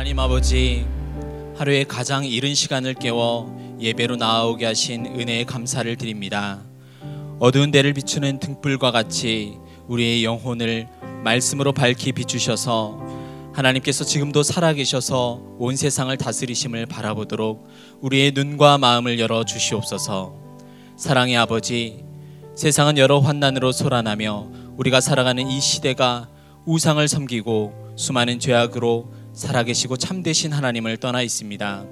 하나님 아버지 하루에 가장 이른 시간을 깨워 예배로 나아오게 하신 은혜에 감사를 드립니다. 어두운 데를 비추는 등불과 같이 우리의 영혼을 말씀으로 밝히 비추셔서 하나님께서 지금도 살아계셔서 온 세상을 다스리심을 바라보도록 우리의 눈과 마음을 열어 주시옵소서. 사랑의 아버지, 세상은 여러 환난으로 소란하며 우리가 살아가는 이 시대가 우상을 섬기고 수많은 죄악으로 살아계시고 참되신 하나님을 떠나 있습니다.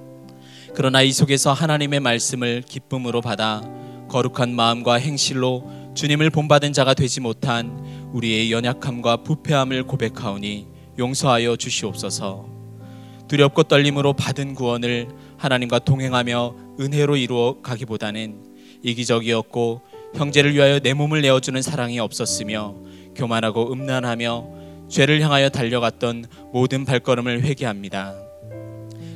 그러나 이 속에서 하나님의 말씀을 기쁨으로 받아 거룩한 마음과 행실로 주님을 본받은 자가 되지 못한 우리의 연약함과 부패함을 고백하오니 용서하여 주시옵소서. 두렵고 떨림으로 받은 구원을 하나님과 동행하며 은혜로 이루어 가기보다는 이기적이었고 형제를 위하여 내 몸을 내어주는 사랑이 없었으며 교만하고 음란하며 죄를 향하여 달려갔던 모든 발걸음을 회개합니다.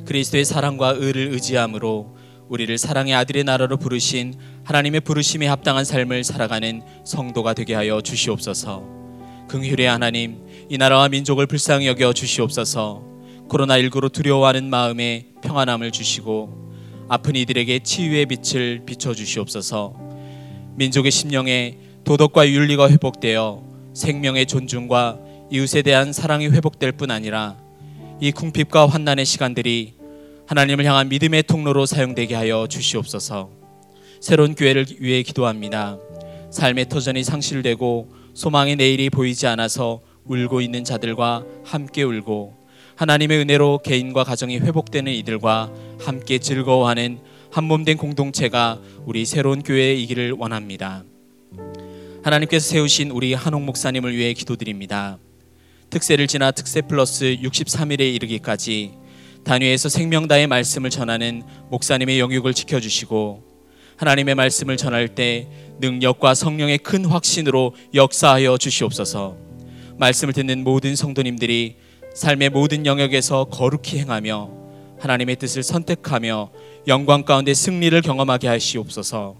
그리스도의 사랑과 의를 의지함으로 우리를 사랑의 아들의 나라로 부르신 하나님의 부르심에 합당한 삶을 살아가는 성도가 되게 하여 주시옵소서. 긍휼의 하나님, 이 나라와 민족을 불쌍히 여겨 주시옵소서. 코로나19로 두려워하는 마음에 평안함을 주시고 아픈 이들에게 치유의 빛을 비춰 주시옵소서. 민족의 심령에 도덕과 윤리가 회복되어 생명의 존중과 이웃에 대한 사랑이 회복될 뿐 아니라 이 궁핍과 환난의 시간들이 하나님을 향한 믿음의 통로로 사용되게 하여 주시옵소서. 새로운 교회를 위해 기도합니다. 삶의 터전이 상실되고 소망의 내일이 보이지 않아서 울고 있는 자들과 함께 울고 하나님의 은혜로 개인과 가정이 회복되는 이들과 함께 즐거워하는 한몸된 공동체가 우리 새로운 교회이기를 원합니다. 하나님께서 세우신 우리 한옥 목사님을 위해 기도드립니다. 특세를 지나 특세 플러스 63일에 이르기까지 단위에서 생명다의 말씀을 전하는 목사님의 영육을 지켜주시고 하나님의 말씀을 전할 때 능력과 성령의 큰 확신으로 역사하여 주시옵소서. 말씀을 듣는 모든 성도님들이 삶의 모든 영역에서 거룩히 행하며 하나님의 뜻을 선택하며 영광 가운데 승리를 경험하게 하시옵소서.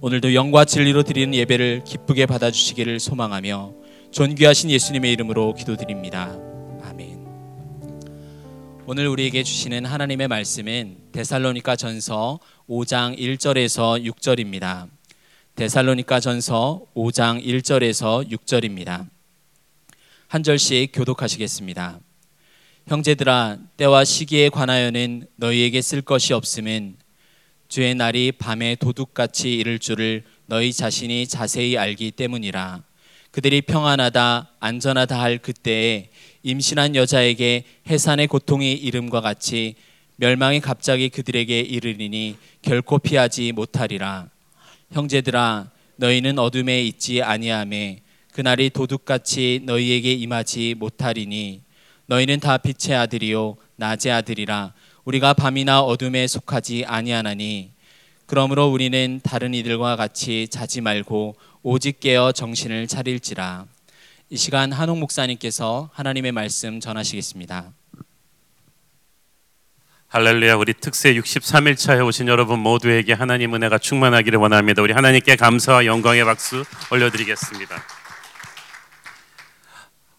오늘도 영과 진리로 드리는 예배를 기쁘게 받아주시기를 소망하며 존귀하신 예수님의 이름으로 기도드립니다. 아멘. 오늘 우리에게 주시는 하나님의 말씀은 데살로니가 전서 5장 1절에서 6절입니다. 데살로니가 전서 5장 1절에서 6절입니다. 한 절씩 교독하시겠습니다. 형제들아 때와 시기에 관하여는 너희에게 쓸 것이 없음은 주의 날이 밤에 도둑같이 이를 줄을 너희 자신이 자세히 알기 때문이라 그들이 평안하다 안전하다 할 그때에 임신한 여자에게 해산의 고통이 이름과 같이 멸망이 갑자기 그들에게 이르리니 결코 피하지 못하리라. 형제들아 너희는 어둠에 있지 아니하매 그날이 도둑같이 너희에게 임하지 못하리니 너희는 다 빛의 아들이요 낮의 아들이라. 우리가 밤이나 어둠에 속하지 아니하나니. 그러므로 우리는 다른 이들과 같이 자지 말고 오직 깨어 정신을 차릴지라 이 시간 한옥 목사님께서 하나님의 말씀 전하시겠습니다. 할렐루야 우리 특세 63일차에 오신 여러분 모두에게 하나님 은혜가 충만하기를 원합니다. 우리 하나님께 감사와 영광의 박수 올려드리겠습니다.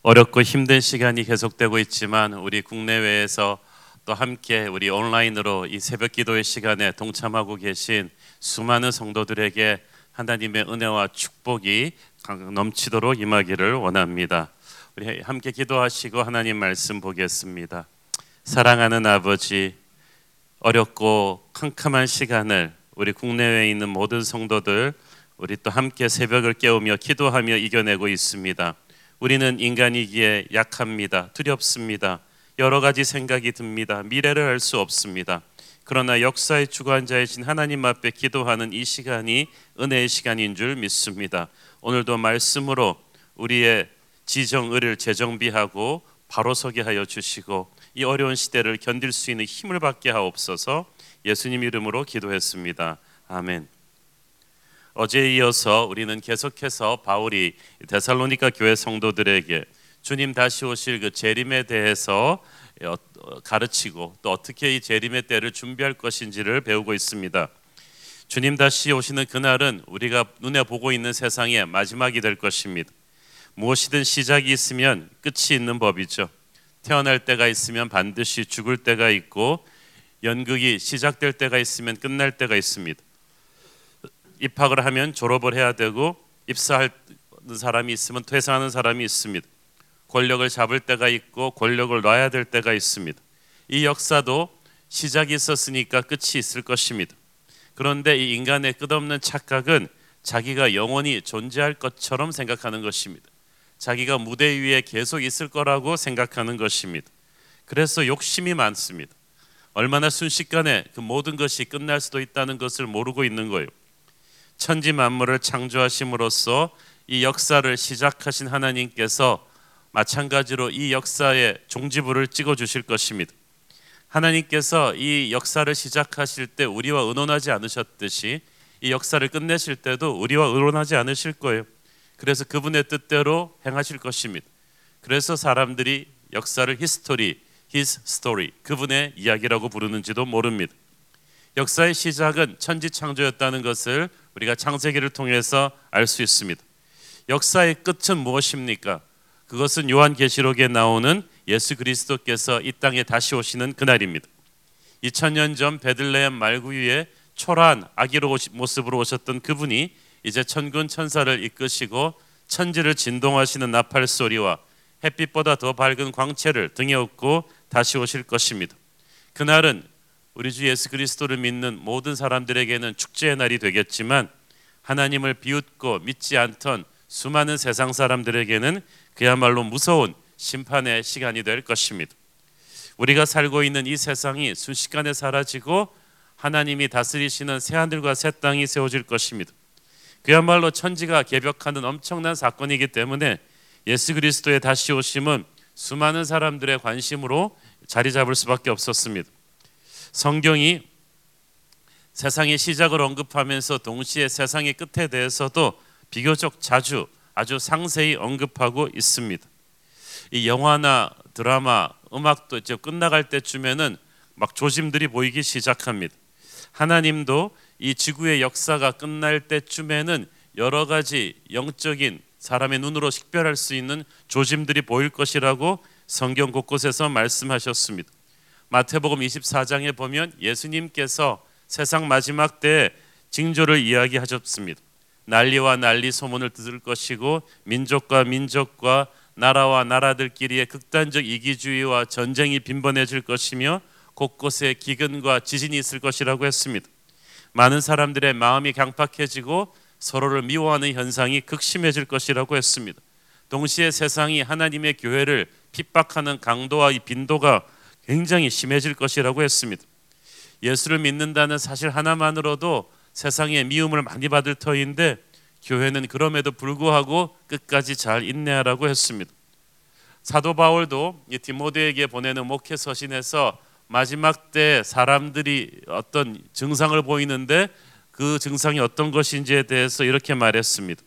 어렵고 힘든 시간이 계속되고 있지만 우리 국내외에서 또 함께 우리 온라인으로 이 새벽 기도의 시간에 동참하고 계신 수많은 성도들에게 하나님의 은혜와 축복이 넘치도록 임하기를 원합니다. 우리 함께 기도하시고 하나님 말씀 보겠습니다. 사랑하는 아버지, 어렵고 캄캄한 시간을 우리 국내외에 있는 모든 성도들 우리 또 함께 새벽을 깨우며 기도하며 이겨내고 있습니다. 우리는 인간이기에 약합니다. 두렵습니다. 여러 가지 생각이 듭니다. 미래를 알 수 없습니다. 그러나 역사의 주관자이신 하나님 앞에 기도하는 이 시간이 은혜의 시간인 줄 믿습니다. 오늘도 말씀으로 우리의 지정의를 재정비하고 바로 서게 하여 주시고 이 어려운 시대를 견딜 수 있는 힘을 받게 하옵소서. 예수님 이름으로 기도했습니다. 아멘. 어제에 이어서 우리는 계속해서 바울이 데살로니가 교회 성도들에게 주님 다시 오실 그 재림에 대해서 어, 가르치고 또 어떻게 이 재림의 때를 준비할 것인지를 배우고 있습니다. 주님 다시 오시는 그날은 우리가 눈에 보고 있는 세상의 마지막이 될 것입니다. 무엇이든 시작이 있으면 끝이 있는 법이죠. 태어날 때가 있으면 반드시 죽을 때가 있고 연극이 시작될 때가 있으면 끝날 때가 있습니다. 입학을 하면 졸업을 해야 되고 입사하는 사람이 있으면 퇴사하는 사람이 있습니다. 권력을 잡을 때가 있고 권력을 놔야 될 때가 있습니다. 이 역사도 시작이 있었으니까 끝이 있을 것입니다. 그런데 이 인간의 끝없는 착각은 자기가 영원히 존재할 것처럼 생각하는 것입니다. 자기가 무대 위에 계속 있을 거라고 생각하는 것입니다. 그래서 욕심이 많습니다. 얼마나 순식간에 그 모든 것이 끝날 수도 있다는 것을 모르고 있는 거예요. 천지 만물을 창조하심으로써 이 역사를 시작하신 하나님께서 마찬가지로 이 역사의 종지부를 찍어 주실 것입니다. 하나님께서 이 역사를 시작하실 때 우리와 의논하지 않으셨듯이 이 역사를 끝내실 때도 우리와 의논하지 않으실 거예요. 그래서 그분의 뜻대로 행하실 것입니다. 그래서 사람들이 역사를 history, his story, 그분의 이야기라고 부르는지도 모릅니다. 역사의 시작은 천지 창조였다는 것을 우리가 창세기를 통해서 알 수 있습니다. 역사의 끝은 무엇입니까? 그것은 요한계시록에 나오는 예수 그리스도께서 이 땅에 다시 오시는 그날입니다. 2000년 전 베들레헴 말구 위에 초라한 아기로 모습으로 오셨던 그분이 이제 천군 천사를 이끄시고 천지를 진동하시는 나팔 소리와 햇빛보다 더 밝은 광채를 등에 업고 다시 오실 것입니다. 그날은 우리 주 예수 그리스도를 믿는 모든 사람들에게는 축제의 날이 되겠지만 하나님을 비웃고 믿지 않던 수많은 세상 사람들에게는 그야말로 무서운 심판의 시간이 될 것입니다. 우리가 살고 있는 이 세상이 순식간에 사라지고 하나님이 다스리시는 새 하늘과 새 땅이 세워질 것입니다. 그야말로 천지가 개벽하는 엄청난 사건이기 때문에 예수 그리스도의 다시 오심은 수많은 사람들의 관심으로 자리 잡을 수밖에 없었습니다. 성경이 세상의 시작을 언급하면서 동시에 세상의 끝에 대해서도 비교적 자주 아주 상세히 언급하고 있습니다. 이 영화나 드라마, 음악도 이제 끝나갈 때쯤에는 막 조짐들이 보이기 시작합니다. 하나님도 이 지구의 역사가 끝날 때쯤에는 여러 가지 영적인 사람의 눈으로 식별할 수 있는 조짐들이 보일 것이라고 성경 곳곳에서 말씀하셨습니다. 마태복음 24장에 보면 예수님께서 세상 마지막 때 징조를 이야기하셨습니다. 난리와 난리 소문을 들을 것이고 민족과 민족과 나라와 나라들끼리의 극단적 이기주의와 전쟁이 빈번해질 것이며 곳곳에 기근과 지진이 있을 것이라고 했습니다. 많은 사람들의 마음이 강팍해지고 서로를 미워하는 현상이 극심해질 것이라고 했습니다. 동시에 세상이 하나님의 교회를 핍박하는 강도와 이 빈도가 굉장히 심해질 것이라고 했습니다. 예수를 믿는다는 사실 하나만으로도 세상의 미움을 많이 받을 터인데 교회는 그럼에도 불구하고 끝까지 잘 인내하라고 했습니다. 사도 바울도 디모데에게 보내는 목회 서신에서 마지막 때 사람들이 어떤 증상을 보이는데 그 증상이 어떤 것인지에 대해서 이렇게 말했습니다.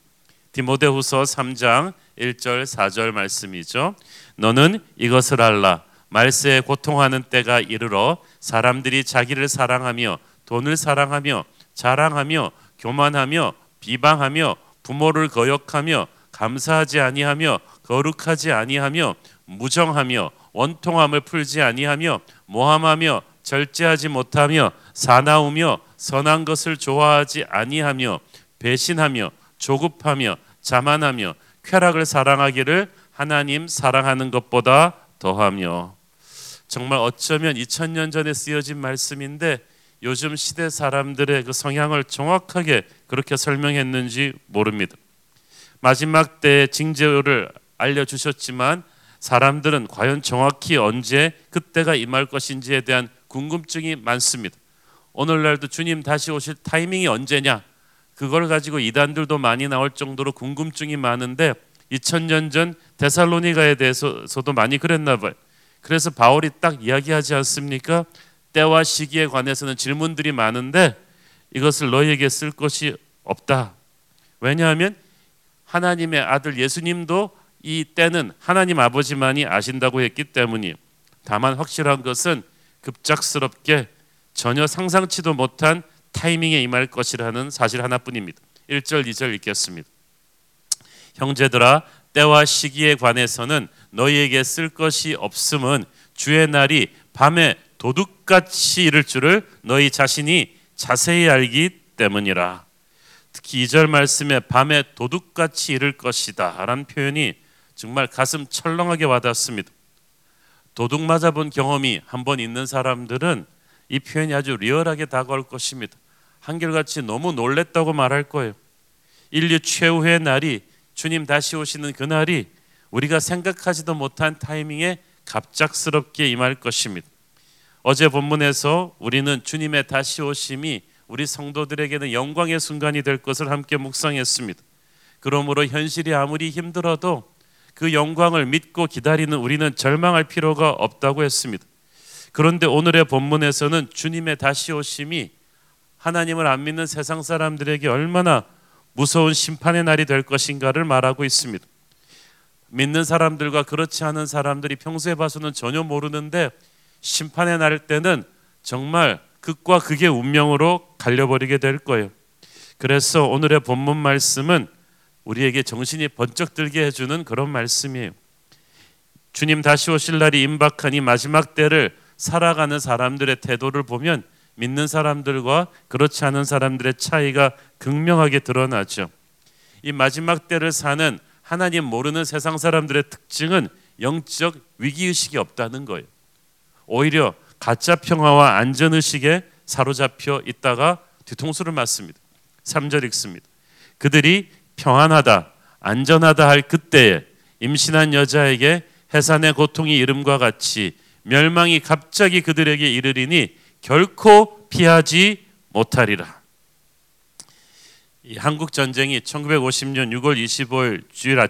디모데후서 3장 1절 4절 말씀이죠. 너는 이것을 알라. 말세에 고통하는 때가 이르러 사람들이 자기를 사랑하며 돈을 사랑하며 자랑하며 교만하며 비방하며 부모를 거역하며 감사하지 아니하며 거룩하지 아니하며 무정하며 원통함을 풀지 아니하며 모함하며 절제하지 못하며 사나우며 선한 것을 좋아하지 아니하며 배신하며 조급하며 자만하며 쾌락을 사랑하기를 하나님 사랑하는 것보다 더하며. 정말 어쩌면 2000년 전에 쓰여진 말씀인데 요즘 시대 사람들의 그 성향을 정확하게 그렇게 설명했는지 모릅니다. 마지막 때 징조를 알려주셨지만 사람들은 과연 정확히 언제 그때가 임할 것인지에 대한 궁금증이 많습니다. 오늘날도 주님 다시 오실 타이밍이 언제냐? 그걸 가지고 이단들도 많이 나올 정도로 궁금증이 많은데 2000년 전 데살로니가에 대해서도 많이 그랬나 봐요. 그래서 바울이 딱 이야기하지 않습니까? 때와 시기에 관해서는 질문들이 많은데 이것을 너희에게 쓸 것이 없다. 왜냐하면 하나님의 아들 예수님도 이 때는 하나님 아버지만이 아신다고 했기 때문이 다만 확실한 것은 급작스럽게 전혀 상상치도 못한 타이밍에 임할 것이라는 사실 하나뿐입니다. 1절 2절 읽겠습니다. 형제들아 때와 시기에 관해서는 너희에게 쓸 것이 없음은 주의 날이 밤에 도둑같이 이를 줄을 너희 자신이 자세히 알기 때문이라. 특히 2절 말씀에 밤에 도둑같이 이를 것이다 라는 표현이 정말 가슴 철렁하게 와닿습니다. 도둑 맞아본 경험이 한 번 있는 사람들은 이 표현이 아주 리얼하게 다가올 것입니다. 한결같이 너무 놀랬다고 말할 거예요. 인류 최후의 날이 주님 다시 오시는 그 날이 우리가 생각하지도 못한 타이밍에 갑작스럽게 임할 것입니다. 어제 본문에서 우리는 주님의 다시 오심이 우리 성도들에게는 영광의 순간이 될 것을 함께 묵상했습니다. 그러므로 현실이 아무리 힘들어도 그 영광을 믿고 기다리는 우리는 절망할 필요가 없다고 했습니다. 그런데 오늘의 본문에서는 주님의 다시 오심이 하나님을 안 믿는 세상 사람들에게 얼마나 무서운 심판의 날이 될 것인가를 말하고 있습니다. 믿는 사람들과 그렇지 않은 사람들이 평소에 봐서는 전혀 모르는데 심판의 날 때는 정말 극과 극의 운명으로 갈려버리게 될 거예요. 그래서 오늘의 본문 말씀은 우리에게 정신이 번쩍 들게 해주는 그런 말씀이에요. 주님 다시 오실 날이 임박한 이 마지막 때를 살아가는 사람들의 태도를 보면 믿는 사람들과 그렇지 않은 사람들의 차이가 극명하게 드러나죠. 이 마지막 때를 사는 하나님 모르는 세상 사람들의 특징은 영적 위기 의식이 없다는 거예요. 오히려 가짜 평화와 안전 의식에 사로잡혀 있다가 뒤통수를 맞습니다. 3절 읽습니다. 그들이 평안하다, 안전하다 할 그때에 임신한 여자에게 해산의 고통이 이름과 같이 멸망이 갑자기 그들에게 이르리니 결코 피하지 못하리라. 이 한국 전쟁이 1950년 6월 25일 주일 아,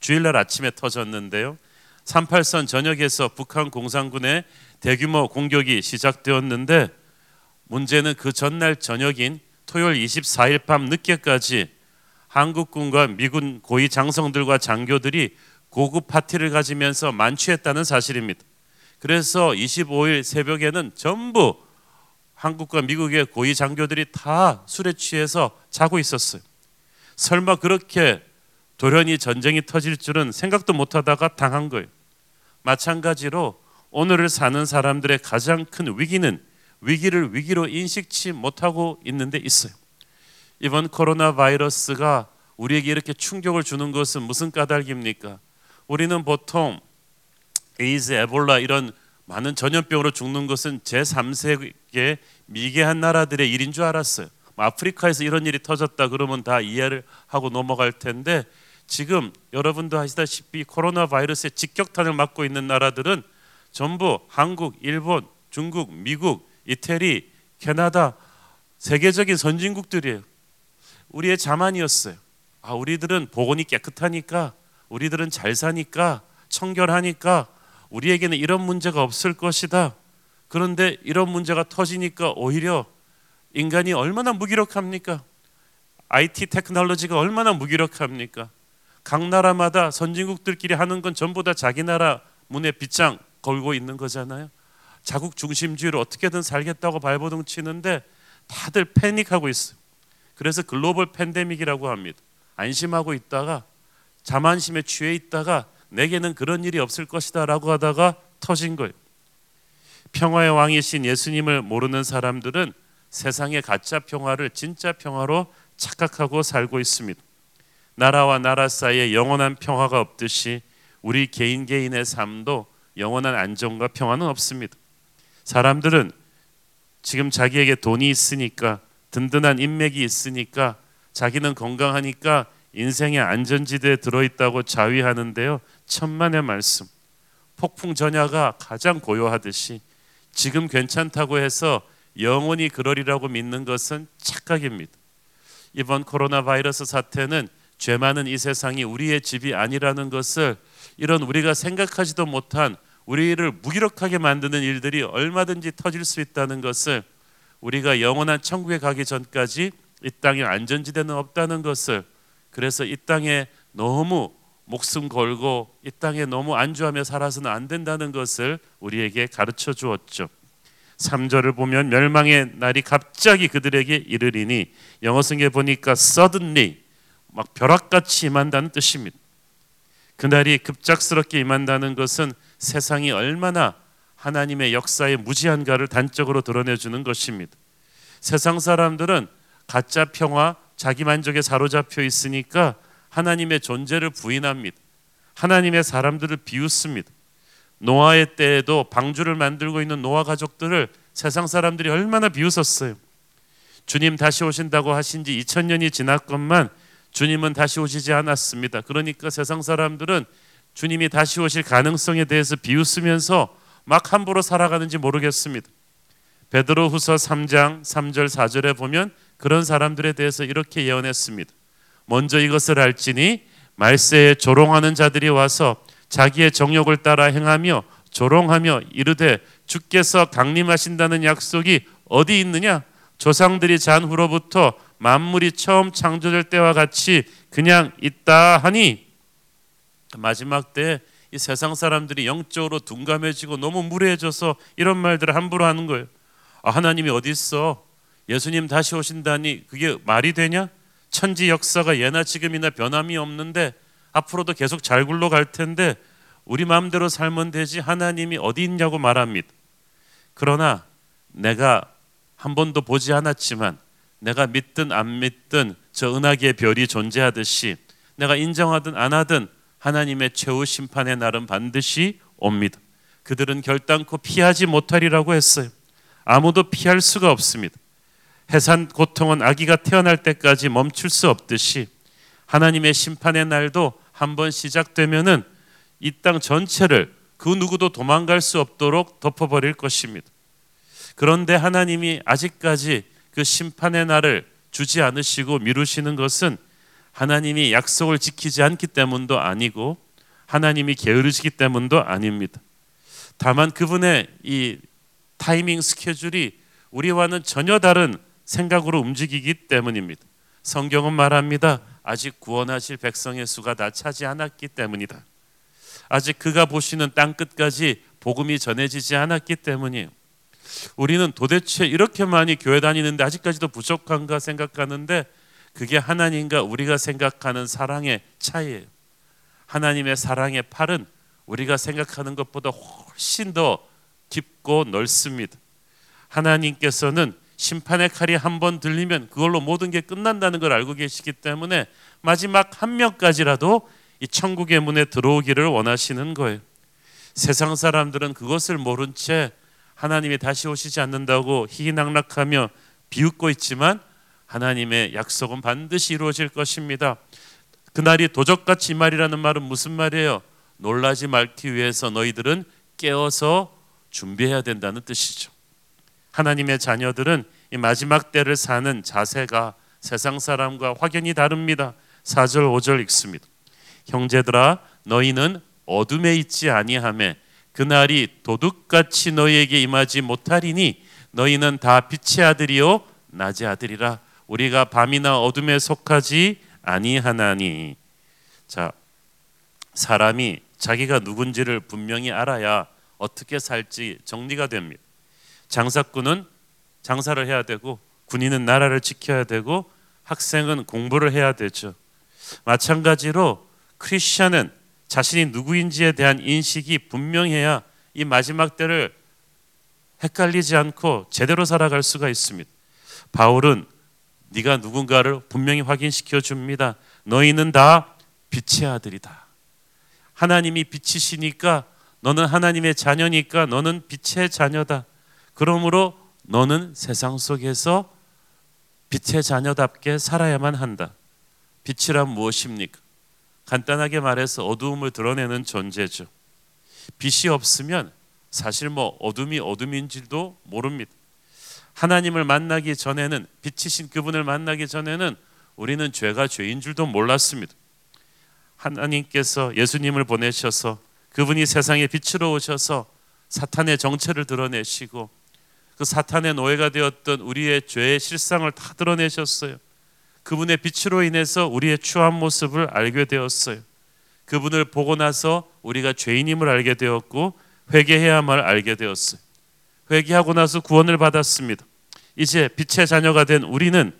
주일날 아침에 터졌는데요. 38선 전역에서 북한 공산군의 대규모 공격이 시작되었는데 문제는 그 전날 저녁인 토요일 24일 밤 늦게까지 한국군과 미군 고위 장성들과 장교들이 고급 파티를 가지면서 만취했다는 사실입니다. 그래서 25일 새벽에는 전부 한국과 미국의 고위 장교들이 다 술에 취해서 자고 있었어요. 설마 그렇게 돌연히 전쟁이 터질 줄은 생각도 못하다가 당한 거예요. 마찬가지로 오늘을 사는 사람들의 가장 큰 위기는 위기를 위기로 인식치 못하고 있는 데 있어요. 이번 코로나 바이러스가 우리에게 이렇게 충격을 주는 것은 무슨 까닭입니까? 우리는 보통 에이즈, 에볼라 이런 많은 전염병으로 죽는 것은 제3세계 미개한 나라들의 일인 줄 알았어요. 뭐 아프리카에서 이런 일이 터졌다 그러면 다 이해를 하고 넘어갈 텐데 지금 여러분도 아시다시피 코로나 바이러스의 직격탄을 맞고 있는 나라들은 전부 한국, 일본, 중국, 미국, 이태리, 캐나다 세계적인 선진국들이에요. 우리의 자만이었어요. 아, 우리들은 보건이 깨끗하니까, 우리들은 잘 사니까, 청결하니까 우리에게는 이런 문제가 없을 것이다. 그런데 이런 문제가 터지니까 오히려 인간이 얼마나 무기력합니까? IT 테크놀로지가 얼마나 무기력합니까? 각 나라마다 선진국들끼리 하는 건 전부 다 자기 나라 문에 빗장 걸고 있는 거잖아요. 자국 중심주의로 어떻게든 살겠다고 발버둥 치는데 다들 패닉하고 있어요. 그래서 글로벌 팬데믹이라고 합니다. 안심하고 있다가 자만심에 취해 있다가 내게는 그런 일이 없을 것이다라고 하다가 터진 거예요. 평화의 왕이신 예수님을 모르는 사람들은 세상의 가짜 평화를 진짜 평화로 착각하고 살고 있습니다. 나라와 나라 사이에 영원한 평화가 없듯이 우리 개인 개인의 삶도 영원한 안정과 평화는 없습니다. 사람들은 지금 자기에게 돈이 있으니까 든든한 인맥이 있으니까 자기는 건강하니까 인생의 안전지대에 들어있다고 자위하는데요. 천만의 말씀. 폭풍 전야가 가장 고요하듯이 지금 괜찮다고 해서 영원히 그러리라고 믿는 것은 착각입니다. 이번 코로나 바이러스 사태는 죄 많은 이 세상이 우리의 집이 아니라는 것을 이런 우리가 생각하지도 못한 우리를 무기력하게 만드는 일들이 얼마든지 터질 수 있다는 것을 우리가 영원한 천국에 가기 전까지 이 땅에 안전지대는 없다는 것을 그래서 이 땅에 너무 목숨 걸고 이 땅에 너무 안주하며 살아서는 안 된다는 것을 우리에게 가르쳐 주었죠. 3절을 보면 멸망의 날이 갑자기 그들에게 이르리니 영어 성경에 보니까 suddenly 막 벼락같이 임한다는 뜻입니다. 그날이 급작스럽게 임한다는 것은 세상이 얼마나 하나님의 역사의 무지한가를 단적으로 드러내 주는 것입니다. 세상 사람들은 가짜 평화, 자기 만족에 사로잡혀 있으니까 하나님의 존재를 부인합니다. 하나님의 사람들을 비웃습니다. 노아의 때에도 방주를 만들고 있는 노아 가족들을 세상 사람들이 얼마나 비웃었어요. 주님 다시 오신다고 하신 지 2000년이 지났건만 주님은 다시 오시지 않았습니다. 그러니까 세상 사람들은 주님이 다시 오실 가능성에 대해서 비웃으면서 막 함부로 살아가는지 모르겠습니다. 베드로 후서 3장 3절 4절에 보면 그런 사람들에 대해서 이렇게 예언했습니다. 먼저 이것을 알지니 말세에 조롱하는 자들이 와서 자기의 정욕을 따라 행하며 조롱하며 이르되 주께서 강림하신다는 약속이 어디 있느냐? 조상들이 잔 후로부터 만물이 처음 창조될 때와 같이 그냥 있다 하니 마지막 때 이 세상 사람들이 영적으로 둔감해지고 너무 무례해져서 이런 말들을 함부로 하는 거예요. 아, 하나님이 어디 있어? 예수님 다시 오신다니 그게 말이 되냐? 천지 역사가 예나 지금이나 변함이 없는데 앞으로도 계속 잘 굴러갈 텐데 우리 마음대로 살면 되지 하나님이 어디 있냐고 말합니다. 그러나 내가 한 번도 보지 않았지만 내가 믿든 안 믿든 저 은하계의 별이 존재하듯이 내가 인정하든 안 하든 하나님의 최후 심판의 날은 반드시 옵니다. 그들은 결단코 피하지 못하리라고 했어요. 아무도 피할 수가 없습니다. 해산 고통은 아기가 태어날 때까지 멈출 수 없듯이 하나님의 심판의 날도 한 번 시작되면은 이 땅 전체를 그 누구도 도망갈 수 없도록 덮어버릴 것입니다. 그런데 하나님이 아직까지 그 심판의 날을 주지 않으시고 미루시는 것은 하나님이 약속을 지키지 않기 때문도 아니고 하나님이 게으르시기 때문도 아닙니다. 다만 그분의 이 타이밍 스케줄이 우리와는 전혀 다른 생각으로 움직이기 때문입니다. 성경은 말합니다. 아직 구원하실 백성의 수가 다 차지 않았기 때문이다. 아직 그가 보시는 땅 끝까지 복음이 전해지지 않았기 때문이에요. 우리는 도대체 이렇게 많이 교회 다니는데 아직까지도 부족한가 생각하는데 그게 하나님과 우리가 생각하는 사랑의 차이예요. 하나님의 사랑의 팔은 우리가 생각하는 것보다 훨씬 더 깊고 넓습니다. 하나님께서는 심판의 칼이 한 번 들리면 그걸로 모든 게 끝난다는 걸 알고 계시기 때문에 마지막 한 명까지라도 이 천국의 문에 들어오기를 원하시는 거예요. 세상 사람들은 그것을 모른 채 하나님이 다시 오시지 않는다고 희희낙락하며 비웃고 있지만 하나님의 약속은 반드시 이루어질 것입니다. 그날이 도적같이 이 말이라는 말은 무슨 말이에요? 놀라지 말기 위해서 너희들은 깨어서 준비해야 된다는 뜻이죠. 하나님의 자녀들은 이 마지막 때를 사는 자세가 세상 사람과 확연히 다릅니다. 4절 5절 읽습니다. 형제들아 너희는 어둠에 있지 아니하매 그날이 도둑같이 너희에게 임하지 못하리니 너희는 다 빛의 아들이요 낮의 아들이라 우리가 밤이나 어둠에 속하지 아니하나니 자 사람이 자기가 누군지를 분명히 알아야 어떻게 살지 정리가 됩니다. 장사꾼은 장사를 해야 되고 군인은 나라를 지켜야 되고 학생은 공부를 해야 되죠. 마찬가지로 크리스천은 자신이 누구인지에 대한 인식이 분명해야 이 마지막 때를 헷갈리지 않고 제대로 살아갈 수가 있습니다. 바울은 네가 누군가를 분명히 확인시켜 줍니다. 너희는 다 빛의 아들이다. 하나님이 빛이시니까 너는 하나님의 자녀니까 너는 빛의 자녀다. 그러므로 너는 세상 속에서 빛의 자녀답게 살아야만 한다. 빛이란 무엇입니까? 간단하게 말해서 어두움을 드러내는 존재죠. 빛이 없으면 사실 뭐 어둠이 어둠인지도 모릅니다. 하나님을 만나기 전에는 빛이신 그분을 만나기 전에는 우리는 죄가 죄인 줄도 몰랐습니다. 하나님께서 예수님을 보내셔서 그분이 세상에 빛으로 오셔서 사탄의 정체를 드러내시고 그 사탄의 노예가 되었던 우리의 죄의 실상을 다 드러내셨어요. 그분의 빛으로 인해서 우리의 추한 모습을 알게 되었어요. 그분을 보고 나서 우리가 죄인임을 알게 되었고 회개해야만 알게 되었어요. 회개하고 나서 구원을 받았습니다. 이제 빛의 자녀가 된 우리는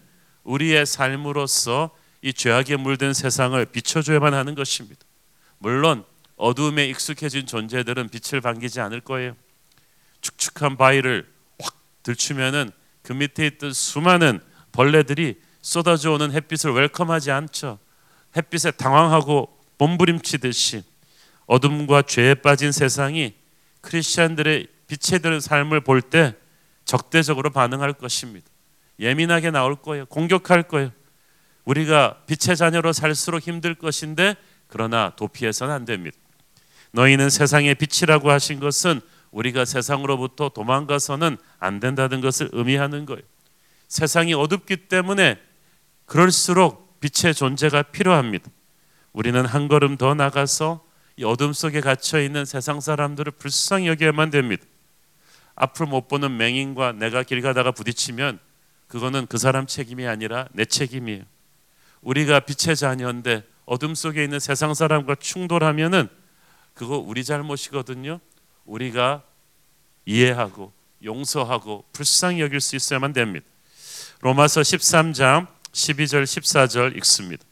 우리의 삶으로서 이 죄악에 물든 세상을 비춰줘야만 하는 것입니다. 물론 어두움에 익숙해진 존재들은 빛을 반기지 않을 거예요. 축축한 바위를 확 들추면은 그 밑에 있던 수많은 벌레들이 쏟아져 오는 햇빛을 웰컴하지 않죠. 햇빛에 당황하고 몸부림치듯이 어둠과 죄에 빠진 세상이 크리스천들의 빛에 드는 삶을 볼 때 적대적으로 반응할 것입니다. 예민하게 나올 거예요. 공격할 거예요. 우리가 빛의 자녀로 살수록 힘들 것인데 그러나 도피해서는 안 됩니다. 너희는 세상의 빛이라고 하신 것은 우리가 세상으로부터 도망가서는 안 된다는 것을 의미하는 거예요. 세상이 어둡기 때문에 그럴수록 빛의 존재가 필요합니다. 우리는 한 걸음 더 나가서 이 어둠 속에 갇혀 있는 세상 사람들을 불쌍히 여겨야만 됩니다. 앞을 못 보는 맹인과 내가 길 가다가 부딪히면 그거는 그 사람 책임이 아니라 내 책임이에요. 우리가 빛의 자녀인데 어둠 속에 있는 세상 사람과 충돌하면은 그거 우리 잘못이거든요. 우리가 이해하고 용서하고 불쌍히 여길 수 있어야만 됩니다. 로마서 13장 12절 14절 읽습니다.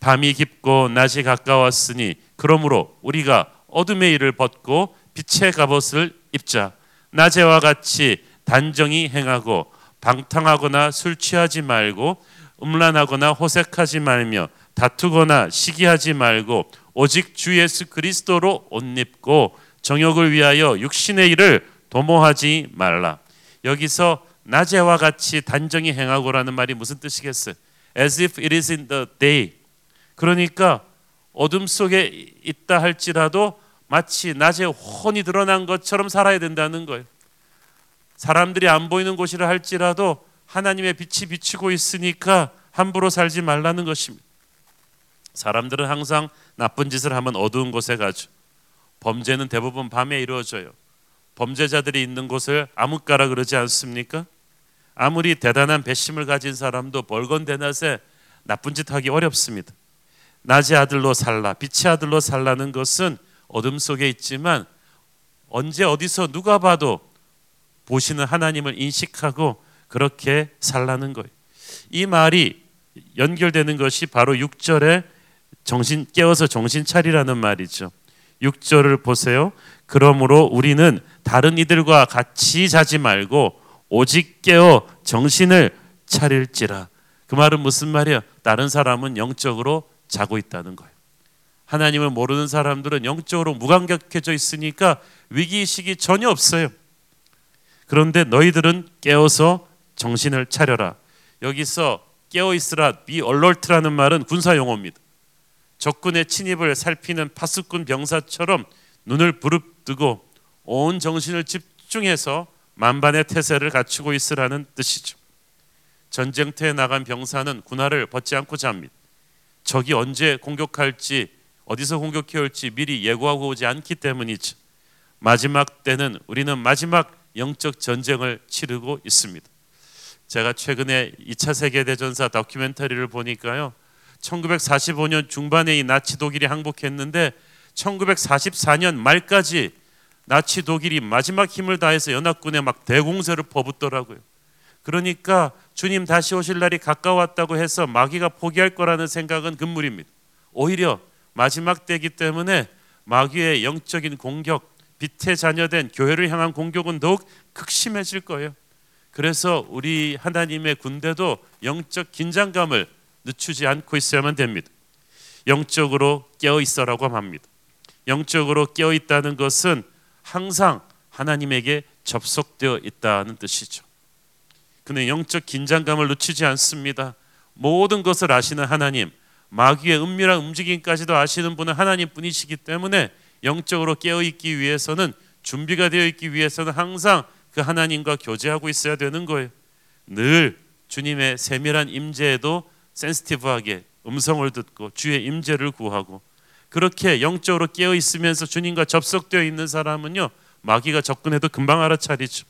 밤이 깊고 낮이 가까웠으니 그러므로 우리가 어둠의 일을 벗고 빛의 갑옷을 입자. 낮에와 같이 단정히 행하고 방탕하거나 술 취하지 말고 음란하거나 호색하지 말며 다투거나 시기하지 말고 오직 주 예수 그리스도로 옷 입고 정욕을 위하여 육신의 일을 도모하지 말라. 여기서 낮에와 같이 단정히 행하고라는 말이 무슨 뜻이겠어요? As if it is in the day. 그러니까 어둠 속에 있다 할지라도 마치 낮에 혼이 드러난 것처럼 살아야 된다는 거예요. 사람들이 안 보이는 곳이라 할지라도 하나님의 빛이 비치고 있으니까 함부로 살지 말라는 것입니다. 사람들은 항상 나쁜 짓을 하면 어두운 곳에 가죠. 범죄는 대부분 밤에 이루어져요. 범죄자들이 있는 곳을 암흑가라 그러지 않습니까? 아무리 대단한 배심을 가진 사람도 벌건 대낮에 나쁜 짓 하기 어렵습니다. 낮의 아들로 살라, 빛의 아들로 살라는 것은 어둠 속에 있지만 언제 어디서 누가 봐도 보시는 하나님을 인식하고 그렇게 살라는 거예요. 이 말이 연결되는 것이 바로 6절에 정신 깨어서 정신 차리라는 말이죠. 6절을 보세요. 그러므로 우리는 다른 이들과 같이 자지 말고 오직 깨어 정신을 차릴지라. 그 말은 무슨 말이야? 다른 사람은 영적으로 자고 있다는 거예요. 하나님을 모르는 사람들은 영적으로 무감각해져 있으니까 위기의식이 전혀 없어요. 그런데 너희들은 깨어서 정신을 차려라. 여기서 깨어 있으라 비 얼럴트라는 말은 군사 용어입니다. 적군의 침입을 살피는 파수꾼 병사처럼 눈을 부릅뜨고 온 정신을 집중해서 만반의 태세를 갖추고 있으라는 뜻이죠. 전쟁터에 나간 병사는 군화를 벗지 않고 잡니다. 적이 언제 공격할지 어디서 공격해 올지 미리 예고하고 오지 않기 때문이죠. 마지막 때는 우리는 마지막 영적 전쟁을 치르고 있습니다. 제가 최근에 2차 세계 대전사 다큐멘터리를 보니까요. 1945년 중반에 이 나치 독일이 항복했는데 1944년 말까지 나치 독일이 마지막 힘을 다해서 연합군에 막 대공세를 퍼붓더라고요. 그러니까 주님 다시 오실 날이 가까웠다고 해서 마귀가 포기할 거라는 생각은 금물입니다. 오히려 마지막 때기 때문에 마귀의 영적인 공격, 빛의 자녀된 교회를 향한 공격은 더욱 극심해질 거예요. 그래서 우리 하나님의 군대도 영적 긴장감을 늦추지 않고 있어야만 됩니다. 영적으로 깨어 있어라고 합니다. 영적으로 깨어 있다는 것은 항상 하나님에게 접속되어 있다는 뜻이죠. 그는 영적 긴장감을 늦추지 않습니다. 모든 것을 아시는 하나님, 마귀의 은밀한 움직임까지도 아시는 분은 하나님뿐이시기 때문에 영적으로 깨어 있기 위해서는 준비가 되어 있기 위해서는 항상 그 하나님과 교제하고 있어야 되는 거예요. 늘 주님의 세밀한 임재에도 센스티브하게 음성을 듣고 주의 임재를 구하고 그렇게 영적으로 깨어 있으면서 주님과 접속되어 있는 사람은요 마귀가 접근해도 금방 알아차리죠.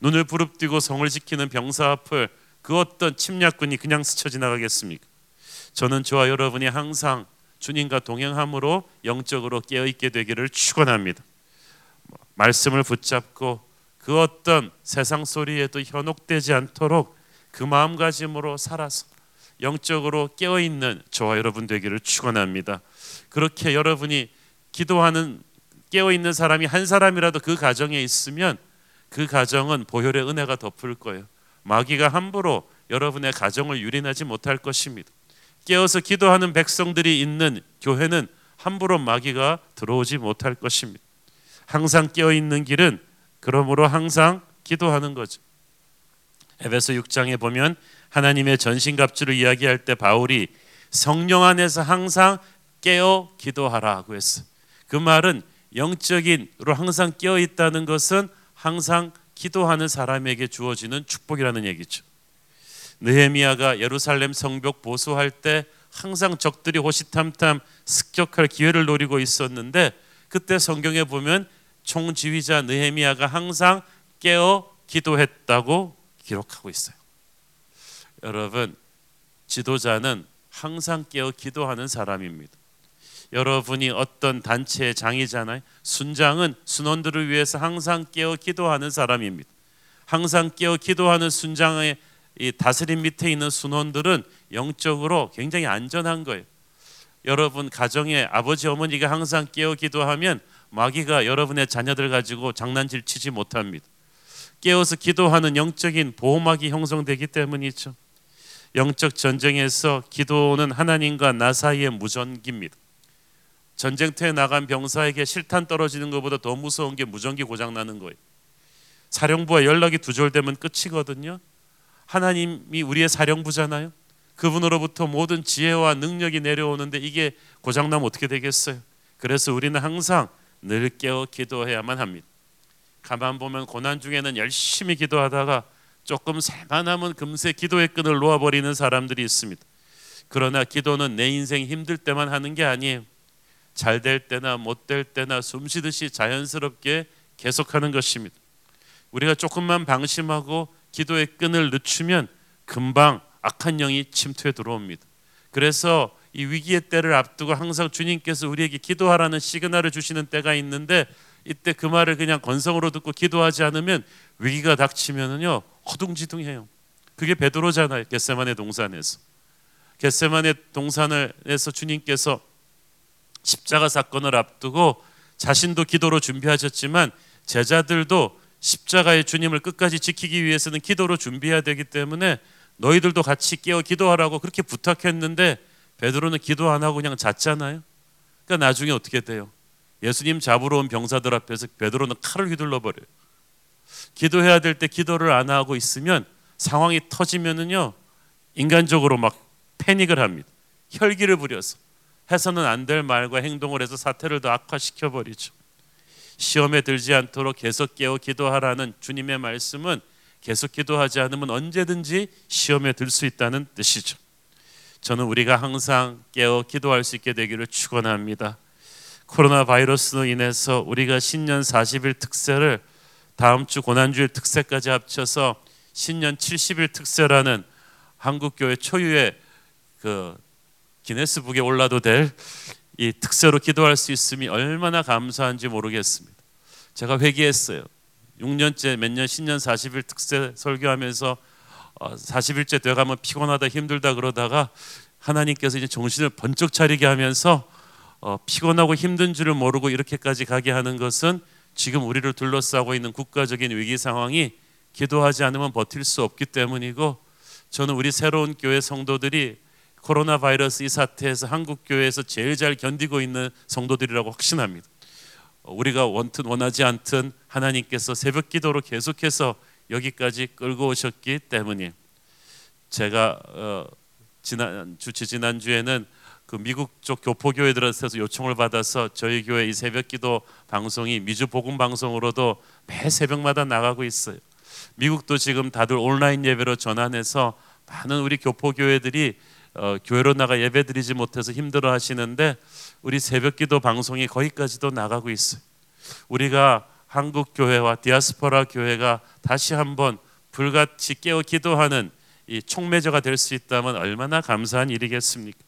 눈을 부릅뜨고 성을 지키는 병사 앞을 그 어떤 침략군이 그냥 스쳐 지나가겠습니까? 저는 저와 여러분이 항상 주님과 동행함으로 영적으로 깨어 있게 되기를 축원합니다. 말씀을 붙잡고 그 어떤 세상 소리에도 현혹되지 않도록 그 마음가짐으로 살아서 영적으로 깨어 있는 저와 여러분 되기를 축원합니다. 그렇게 여러분이 기도하는 깨어 있는 사람이 한 사람이라도 그 가정에 있으면 그 가정은 보혈의 은혜가 덮을 거예요. 마귀가 함부로 여러분의 가정을 유린하지 못할 것입니다. 깨어서 기도하는 백성들이 있는 교회는 함부로 마귀가 들어오지 못할 것입니다. 항상 깨어 있는 길은 그러므로 항상 기도하는 거죠. 에베소 6장에 보면 하나님의 전신갑주를 이야기할 때 바울이 성령 안에서 항상 깨어 기도하라고 했어. 그 말은 영적인으로 항상 깨어 있다는 것은 항상 기도하는 사람에게 주어지는 축복이라는 얘기죠. 느헤미야가 예루살렘 성벽 보수할 때 항상 적들이 호시탐탐 습격할 기회를 노리고 있었는데 그때 성경에 보면 총지휘자 느헤미야가 항상 깨어 기도했다고 기록하고 있어요. 여러분 지도자는 항상 깨어 기도하는 사람입니다. 여러분이 어떤 단체의 장이잖아요. 순장은 순원들을 위해서 항상 깨어 기도하는 사람입니다. 항상 깨어 기도하는 순장의 이 다스림 밑에 있는 순원들은 영적으로 굉장히 안전한 거예요. 여러분 가정에 아버지 어머니가 항상 깨어 기도하면 마귀가 여러분의 자녀들 가지고 장난질 치지 못합니다. 깨어서 기도하는 영적인 보호막이 형성되기 때문이죠. 영적 전쟁에서 기도는 하나님과 나 사이의 무전기입니다. 전쟁터에 나간 병사에게 실탄 떨어지는 것보다 더 무서운 게 무전기 고장 나는 거예요. 사령부와 연락이 두절되면 끝이거든요. 하나님이 우리의 사령부잖아요. 그분으로부터 모든 지혜와 능력이 내려오는데 이게 고장 나면 어떻게 되겠어요? 그래서 우리는 항상 늘 깨어 기도해야만 합니다. 가만 보면 고난 중에는 열심히 기도하다가 조금 살만하면 금세 기도의 끈을 놓아버리는 사람들이 있습니다. 그러나 기도는 내 인생 힘들 때만 하는 게 아니에요. 잘 될 때나 못 될 때나 숨쉬듯이 자연스럽게 계속하는 것입니다. 우리가 조금만 방심하고 기도의 끈을 늦추면 금방 악한 영이 침투해 들어옵니다. 그래서 이 위기의 때를 앞두고 항상 주님께서 우리에게 기도하라는 시그널을 주시는 때가 있는데 이때 그 말을 그냥 건성으로 듣고 기도하지 않으면 위기가 닥치면은요 허둥지둥해요. 그게 베드로잖아요. 겟세만의 동산에서 겟세만의 동산에서 주님께서 십자가 사건을 앞두고 자신도 기도로 준비하셨지만 제자들도 십자가의 주님을 끝까지 지키기 위해서는 기도로 준비해야 되기 때문에 너희들도 같이 깨어 기도하라고 그렇게 부탁했는데 베드로는 기도 안 하고 그냥 잤잖아요. 그러니까 나중에 어떻게 돼요? 예수님 잡으러 온 병사들 앞에서 베드로는 칼을 휘둘러 버려요. 기도해야 될 때 기도를 안 하고 있으면 상황이 터지면은요 인간적으로 막 패닉을 합니다. 혈기를 부려서 해서는 안 될 말과 행동을 해서 사태를 더 악화시켜 버리죠. 시험에 들지 않도록 계속 깨어 기도하라는 주님의 말씀은 계속 기도하지 않으면 언제든지 시험에 들 수 있다는 뜻이죠. 저는 우리가 항상 깨어 기도할 수 있게 되기를 축원합니다. 코로나 바이러스로 인해서 우리가 신년 40일 특세를 다음 주 고난주일 특세까지 합쳐서 신년 70일 특세라는 한국 교회 초유의 그 기네스북에 올라도 될 이 특세로 기도할 수 있음이 얼마나 감사한지 모르겠습니다. 제가 회개했어요. 6년째 몇년 신년 40일 특세 설교하면서 어, 40일째 돼가면 피곤하다 힘들다 그러다가 하나님께서 이제 정신을 번쩍 차리게 하면서 어, 피곤하고 힘든 줄을 모르고 이렇게까지 가게 하는 것은 지금 우리를 둘러싸고 있는 국가적인 위기 상황이 기도하지 않으면 버틸 수 없기 때문이고 저는 우리 새로운 교회 성도들이 코로나 바이러스 이 사태에서 한국 교회에서 제일 잘 견디고 있는 성도들이라고 확신합니다. 우리가 원튼 원하지 않든 하나님께서 새벽 기도로 계속해서 여기까지 끌고 오셨기 때문이 제가 어, 지난 주 지난 주에는 그 미국 쪽 교포 교회들한테서 요청을 받아서 저희 교회 이 새벽 기도 방송이 미주 복음 방송으로도 매 새벽마다 나가고 있어요. 미국도 지금 다들 온라인 예배로 전환해서 많은 우리 교포 교회들이 어, 교회로 나가 예배드리지 못해서 힘들어 하시는데 우리 새벽기도 방송이 거기까지도 나가고 있어요. 우리가 한국 교회와 디아스포라 교회가 다시 한번 불같이 깨어 기도하는 이 촉매저가 될 수 있다면 얼마나 감사한 일이겠습니까?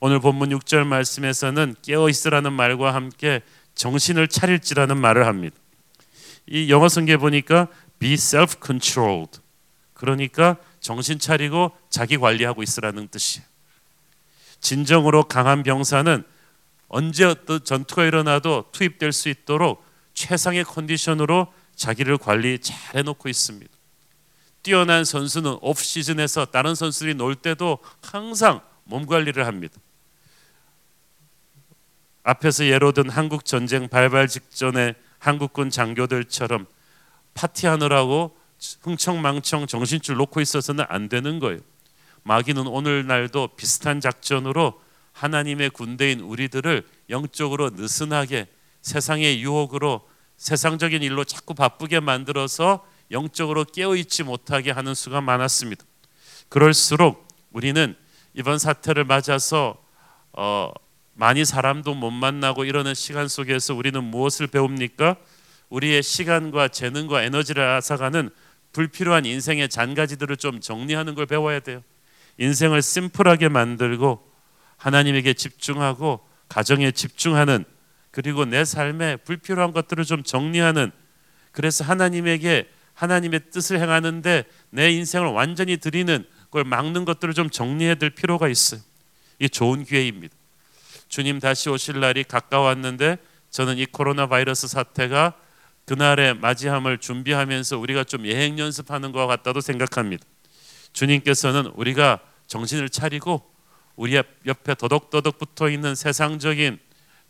오늘 본문 6절 말씀에서는 깨어 있으라는 말과 함께 정신을 차릴지라는 말을 합니다. 이 영어 성경 보니까 be self controlled. 그러니까 정신 차리고 자기 관리하고 있으라는 뜻이에요. 진정으로 강한 병사는 언제 어떤 전투가 일어나도 투입될 수 있도록 최상의 컨디션으로 자기를 관리 잘 해놓고 있습니다. 뛰어난 선수는 오프 시즌에서 다른 선수들이 놀 때도 항상 몸 관리를 합니다. 앞에서 예로 든 한국 전쟁 발발 직전에 한국군 장교들처럼 파티하느라고 흥청망청 정신줄 놓고 있어서는 안 되는 거예요. 마귀는 오늘날도 비슷한 작전으로 하나님의 군대인 우리들을 영적으로 느슨하게 세상의 유혹으로 세상적인 일로 자꾸 바쁘게 만들어서 영적으로 깨어 있지 못하게 하는 수가 많았습니다. 그럴수록 우리는 이번 사태를 맞아서 어, 많이 사람도 못 만나고 이러는 시간 속에서 우리는 무엇을 배웁니까? 우리의 시간과 재능과 에너지를 앗아가는 불필요한 인생의 잔가지들을 좀 정리하는 걸 배워야 돼요. 인생을 심플하게 만들고 하나님에게 집중하고 가정에 집중하는 그리고 내 삶에 불필요한 것들을 좀 정리하는 그래서 하나님에게 하나님의 뜻을 행하는데 내 인생을 완전히 드리는 걸 막는 것들을 좀 정리해야 될 필요가 있어요. 이게 좋은 기회입니다. 주님 다시 오실 날이 가까웠는데 저는 이 코로나 바이러스 사태가 그날의 맞이함을 준비하면서 우리가 좀 예행 연습하는 것 같다도 생각합니다. 주님께서는 우리가 정신을 차리고 우리 옆에 더덕더덕 붙어 있는 세상적인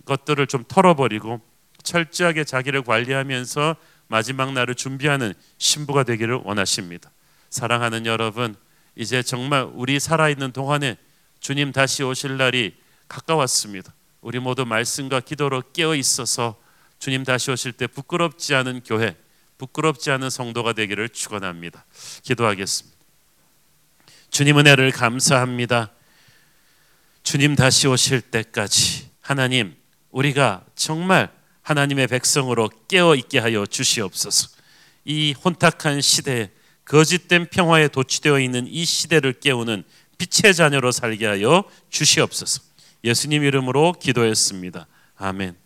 것들을 좀 털어버리고 철저하게 자기를 관리하면서 마지막 날을 준비하는 신부가 되기를 원하십니다. 사랑하는 여러분, 이제 정말 우리 살아 있는 동안에 주님 다시 오실 날이 가까웠습니다. 우리 모두 말씀과 기도로 깨어 있어서 주님 다시 오실 때 부끄럽지 않은 교회, 부끄럽지 않은 성도가 되기를 축원합니다. 기도하겠습니다. 주님 은혜를 감사합니다. 주님 다시 오실 때까지 하나님 우리가 정말 하나님의 백성으로 깨어 있게 하여 주시옵소서. 이 혼탁한 시대에 거짓된 평화에 도취되어 있는 이 시대를 깨우는 빛의 자녀로 살게 하여 주시옵소서. 예수님 이름으로 기도했습니다. 아멘.